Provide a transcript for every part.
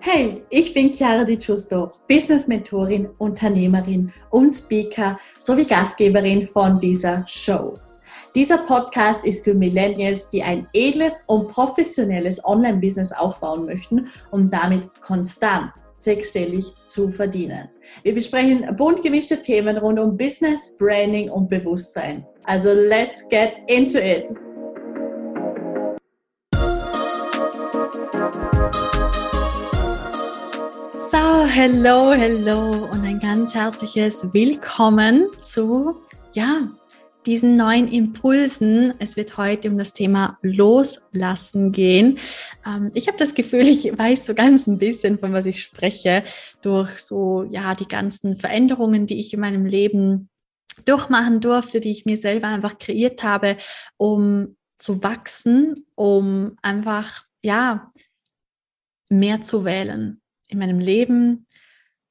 Hey, ich bin Chiara Di Giusto, Business-Mentorin, Unternehmerin und Speaker sowie Gastgeberin von dieser Show. Dieser Podcast ist für Millennials, die ein edles und professionelles Online-Business aufbauen möchten, um damit konstant sechsstellig zu verdienen. Wir besprechen bunt gemischte Themen rund um Business, Branding und Bewusstsein. Also let's get into it! So, hello, hello und ein ganz herzliches Willkommen zu, ja, diesen neuen Impulsen. Es wird heute um das Thema Loslassen gehen. Ähm, ich habe das Gefühl, ich weiß so ganz ein bisschen, von was ich spreche, durch so, ja, die ganzen Veränderungen, die ich in meinem Leben durchmachen durfte, die ich mir selber einfach kreiert habe, um zu wachsen, um einfach, ja, mehr zu wählen in meinem Leben,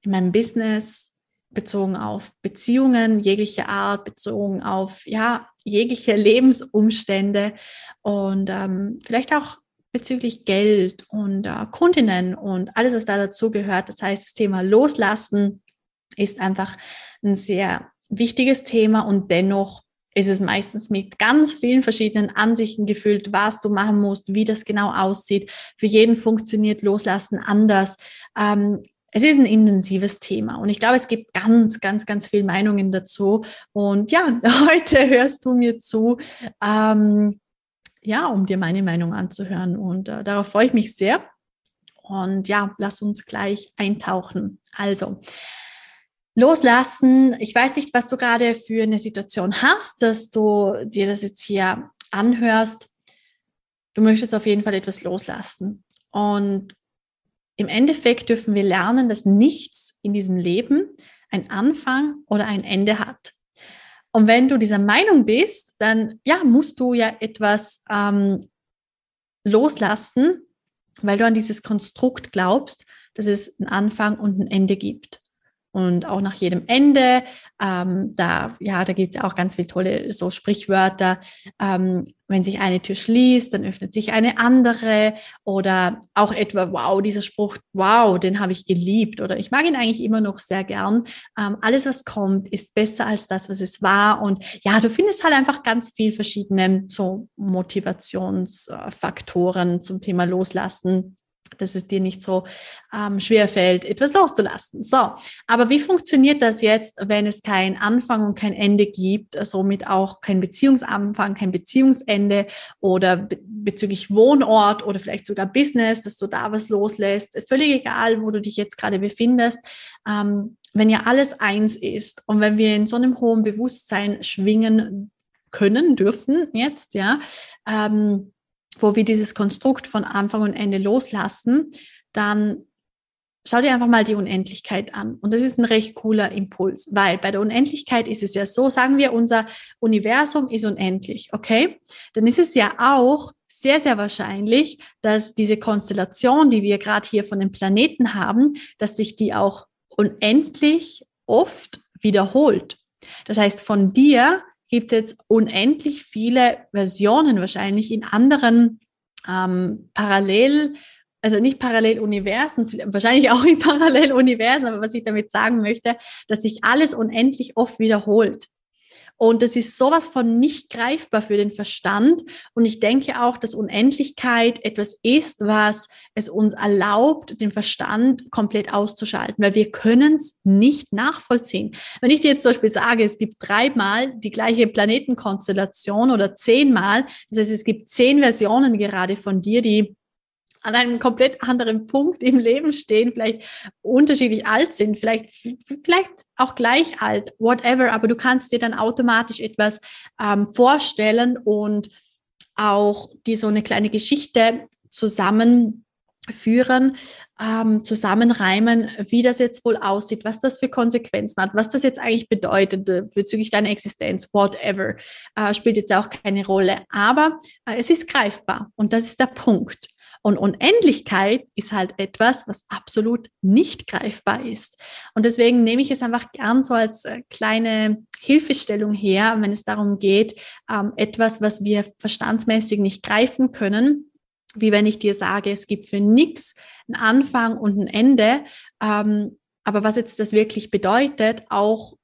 in meinem Business, bezogen auf Beziehungen jeglicher Art, bezogen auf ja jegliche Lebensumstände und ähm, vielleicht auch bezüglich Geld und äh, Kundinnen und alles, was da dazu gehört. Das heißt, das Thema Loslassen ist einfach ein sehr wichtiges Thema und dennoch ist es meistens mit ganz vielen verschiedenen Ansichten gefüllt, was du machen musst, wie das genau aussieht. Für jeden funktioniert Loslassen anders. Ähm, es ist ein intensives Thema und ich glaube, es gibt ganz, ganz, ganz viele Meinungen dazu. Und ja, heute hörst du mir zu, ähm, ja, um dir meine Meinung anzuhören. Und äh, darauf freue ich mich sehr. Und ja, lass uns gleich eintauchen. Also, loslassen. Ich weiß nicht, was du gerade für eine Situation hast, dass du dir das jetzt hier anhörst. Du möchtest auf jeden Fall etwas loslassen. Und im Endeffekt dürfen wir lernen, dass nichts in diesem Leben ein Anfang oder ein Ende hat. Und wenn du dieser Meinung bist, dann ja, musst du ja etwas ähm, loslassen, weil du an dieses Konstrukt glaubst, dass es einen Anfang und ein Ende gibt und auch nach jedem Ende. Ähm, da, ja, da gibt es auch ganz viele tolle so Sprichwörter. Ähm, wenn sich eine Tür schließt, dann öffnet sich eine andere. Oder auch etwa, wow, dieser Spruch, wow, den habe ich geliebt. Oder ich mag ihn eigentlich immer noch sehr gern. Ähm, alles, was kommt, ist besser als das, was es war. Und ja, du findest halt einfach ganz viel verschiedene so Motivationsfaktoren zum Thema Loslassen dass es dir nicht so ähm, schwer fällt, etwas loszulassen. So, aber wie funktioniert das jetzt, wenn es kein Anfang und kein Ende gibt, somit auch kein Beziehungsanfang, kein Beziehungsende oder be bezüglich Wohnort oder vielleicht sogar Business, dass du da was loslässt, völlig egal, wo du dich jetzt gerade befindest. Ähm, wenn ja alles eins ist und wenn wir in so einem hohen Bewusstsein schwingen können, dürfen jetzt, ja, ähm, wo wir dieses Konstrukt von Anfang und Ende loslassen, dann schau dir einfach mal die Unendlichkeit an. Und das ist ein recht cooler Impuls, weil bei der Unendlichkeit ist es ja so, sagen wir, unser Universum ist unendlich, okay? Dann ist es ja auch sehr, sehr wahrscheinlich, dass diese Konstellation, die wir gerade hier von den Planeten haben, dass sich die auch unendlich oft wiederholt. Das heißt, von dir gibt es jetzt unendlich viele Versionen wahrscheinlich in anderen ähm, parallel, also nicht Paralleluniversen, wahrscheinlich auch in Paralleluniversen, aber was ich damit sagen möchte, dass sich alles unendlich oft wiederholt. Und das ist sowas von nicht greifbar für den Verstand. Und ich denke auch, dass Unendlichkeit etwas ist, was es uns erlaubt, den Verstand komplett auszuschalten, weil wir können es nicht nachvollziehen. Wenn ich dir jetzt zum Beispiel sage, es gibt dreimal die gleiche Planetenkonstellation oder zehnmal, das heißt, es gibt zehn Versionen gerade von dir, die an einem komplett anderen Punkt im Leben stehen, vielleicht unterschiedlich alt sind, vielleicht, vielleicht auch gleich alt, whatever, aber du kannst dir dann automatisch etwas ähm, vorstellen und auch dir so eine kleine Geschichte zusammenführen, ähm, zusammenreimen, wie das jetzt wohl aussieht, was das für Konsequenzen hat, was das jetzt eigentlich bedeutet äh, bezüglich deiner Existenz, whatever, äh, spielt jetzt auch keine Rolle. Aber äh, es ist greifbar und das ist der Punkt. Und Unendlichkeit ist halt etwas, was absolut nicht greifbar ist. Und deswegen nehme ich es einfach gern so als äh, kleine Hilfestellung her, wenn es darum geht, ähm, etwas, was wir verstandsmäßig nicht greifen können, wie wenn ich dir sage, es gibt für nichts einen Anfang und ein Ende. Ähm, aber was jetzt das wirklich bedeutet, auch,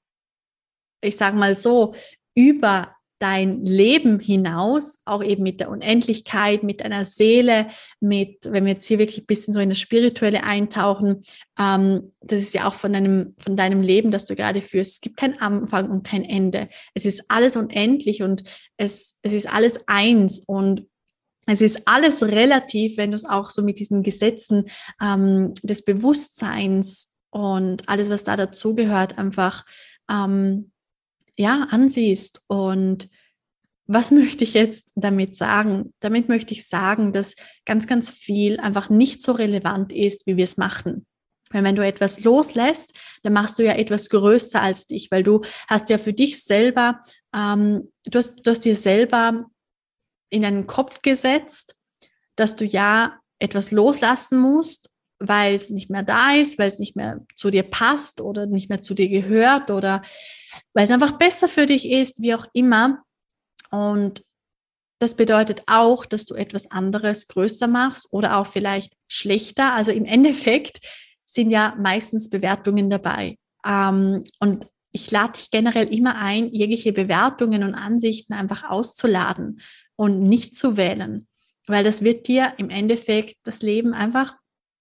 ich sage mal so, über dein Leben hinaus, auch eben mit der Unendlichkeit, mit deiner Seele, mit, wenn wir jetzt hier wirklich ein bisschen so in das Spirituelle eintauchen, ähm, das ist ja auch von deinem, von deinem Leben, das du gerade führst. Es gibt keinen Anfang und kein Ende. Es ist alles unendlich und es, es ist alles eins und es ist alles relativ, wenn du es auch so mit diesen Gesetzen ähm, des Bewusstseins und alles, was da dazugehört, einfach ähm, ja ansiehst. Und was möchte ich jetzt damit sagen? Damit möchte ich sagen, dass ganz, ganz viel einfach nicht so relevant ist, wie wir es machen. Weil wenn du etwas loslässt, dann machst du ja etwas größer als dich, weil du hast ja für dich selber, ähm, du, hast, du hast dir selber in deinen Kopf gesetzt, dass du ja etwas loslassen musst, weil es nicht mehr da ist, weil es nicht mehr zu dir passt oder nicht mehr zu dir gehört oder weil es einfach besser für dich ist, wie auch immer. Und das bedeutet auch, dass du etwas anderes größer machst oder auch vielleicht schlechter. Also im Endeffekt sind ja meistens Bewertungen dabei. Ähm, und ich lade dich generell immer ein, jegliche Bewertungen und Ansichten einfach auszuladen und nicht zu wählen, weil das wird dir im Endeffekt das Leben einfach,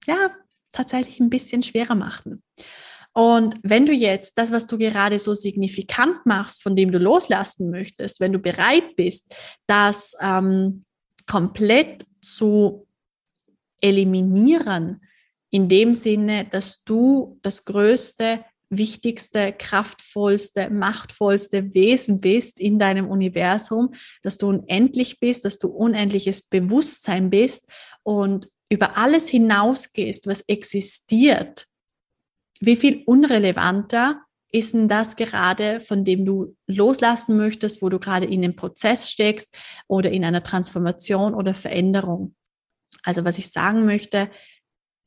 ja, tatsächlich ein bisschen schwerer machen. Und wenn du jetzt das, was du gerade so signifikant machst, von dem du loslassen möchtest, wenn du bereit bist, das ähm, komplett zu eliminieren, in dem Sinne, dass du das größte wichtigste, kraftvollste, machtvollste Wesen bist in deinem Universum, dass du unendlich bist, dass du unendliches Bewusstsein bist und über alles hinausgehst, was existiert. Wie viel unrelevanter ist denn das gerade, von dem du loslassen möchtest, wo du gerade in dem Prozess steckst oder in einer Transformation oder Veränderung? Also was ich sagen möchte,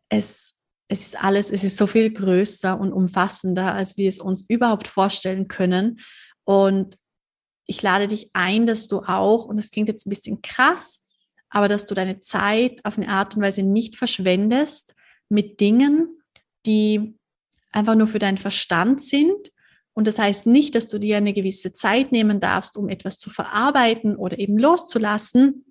es es ist alles, es ist so viel größer und umfassender, als wir es uns überhaupt vorstellen können. Und ich lade dich ein, dass du auch, und das klingt jetzt ein bisschen krass, aber dass du deine Zeit auf eine Art und Weise nicht verschwendest mit Dingen, die einfach nur für deinen Verstand sind. Und das heißt nicht, dass du dir eine gewisse Zeit nehmen darfst, um etwas zu verarbeiten oder eben loszulassen,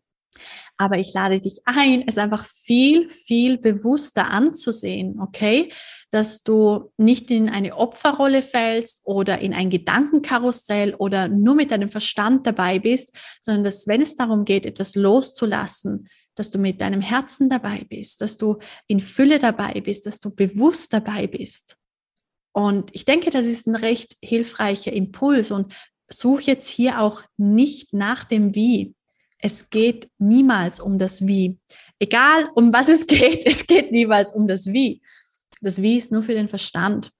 aber ich lade dich ein, es einfach viel, viel bewusster anzusehen, okay? Dass du nicht in eine Opferrolle fällst oder in ein Gedankenkarussell oder nur mit deinem Verstand dabei bist, sondern dass, wenn es darum geht, etwas loszulassen, dass du mit deinem Herzen dabei bist, dass du in Fülle dabei bist, dass du bewusst dabei bist. Und ich denke, das ist ein recht hilfreicher Impuls und such jetzt hier auch nicht nach dem Wie, es geht niemals um das Wie. Egal um was es geht, es geht niemals um das Wie. Das Wie ist nur für den Verstand.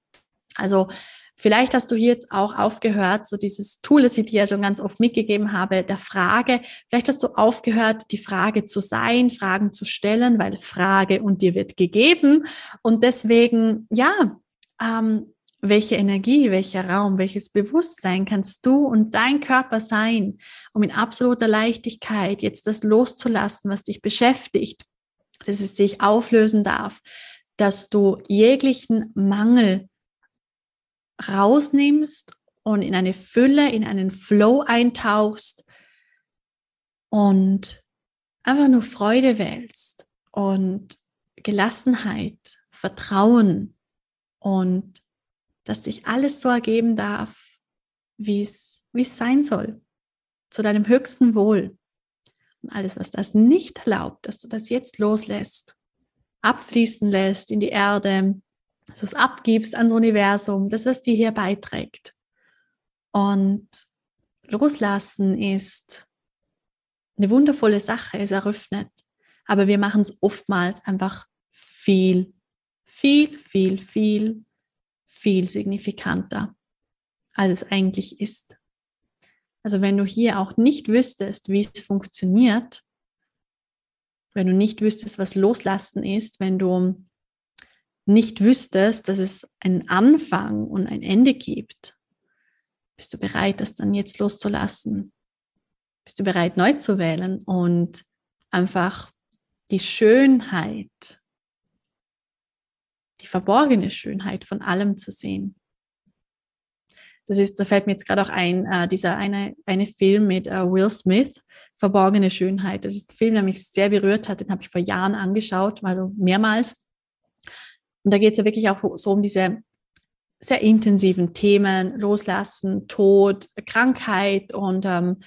Also vielleicht hast du hier jetzt auch aufgehört, so dieses Tool, das ich dir ja schon ganz oft mitgegeben habe, der Frage. Vielleicht hast du aufgehört, die Frage zu sein, Fragen zu stellen, weil Frage und dir wird gegeben. Und deswegen, ja, ähm, welche Energie, welcher Raum, welches Bewusstsein kannst du und dein Körper sein, um in absoluter Leichtigkeit jetzt das loszulassen, was dich beschäftigt, dass es sich auflösen darf, dass du jeglichen Mangel rausnimmst und in eine Fülle, in einen Flow eintauchst und einfach nur Freude wählst und Gelassenheit, Vertrauen und dass sich alles so ergeben darf, wie es, sein soll, zu deinem höchsten Wohl. Und alles, was das nicht erlaubt, dass du das jetzt loslässt, abfließen lässt in die Erde, dass du es abgibst ans Universum, das, was dir hier beiträgt. Und loslassen ist eine wundervolle Sache, es eröffnet. Aber wir machen es oftmals einfach viel, viel, viel, viel viel signifikanter, als es eigentlich ist. Also wenn du hier auch nicht wüsstest, wie es funktioniert, wenn du nicht wüsstest, was Loslassen ist, wenn du nicht wüsstest, dass es einen Anfang und ein Ende gibt, Bist du bereit, das dann jetzt loszulassen? Bist du bereit, neu zu wählen und einfach die Schönheit, die verborgene Schönheit von allem zu sehen? Das ist, da fällt mir jetzt gerade auch ein, äh, dieser eine, eine Film mit äh, Will Smith, Verborgene Schönheit. Das ist ein Film, der mich sehr berührt hat. Den habe ich vor Jahren angeschaut, also mehrmals. Und da geht es ja wirklich auch so um diese sehr intensiven Themen, Loslassen, Tod, Krankheit und ähm,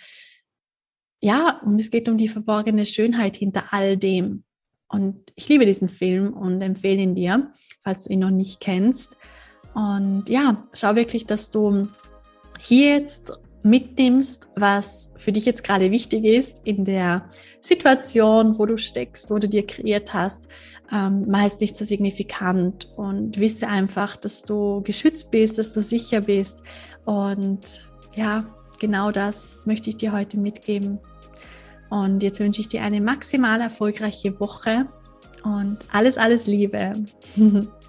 ja, und es geht um die verborgene Schönheit hinter all dem. Und ich liebe diesen Film und empfehle ihn dir, falls du ihn noch nicht kennst. Und ja, schau wirklich, dass du hier jetzt mitnimmst, was für dich jetzt gerade wichtig ist in der Situation, wo du steckst, wo du dir kreiert hast, ähm, meist nicht so signifikant und wisse einfach, dass du geschützt bist, dass du sicher bist und ja, genau das möchte ich dir heute mitgeben. Und jetzt wünsche ich dir eine maximal erfolgreiche Woche und alles, alles Liebe.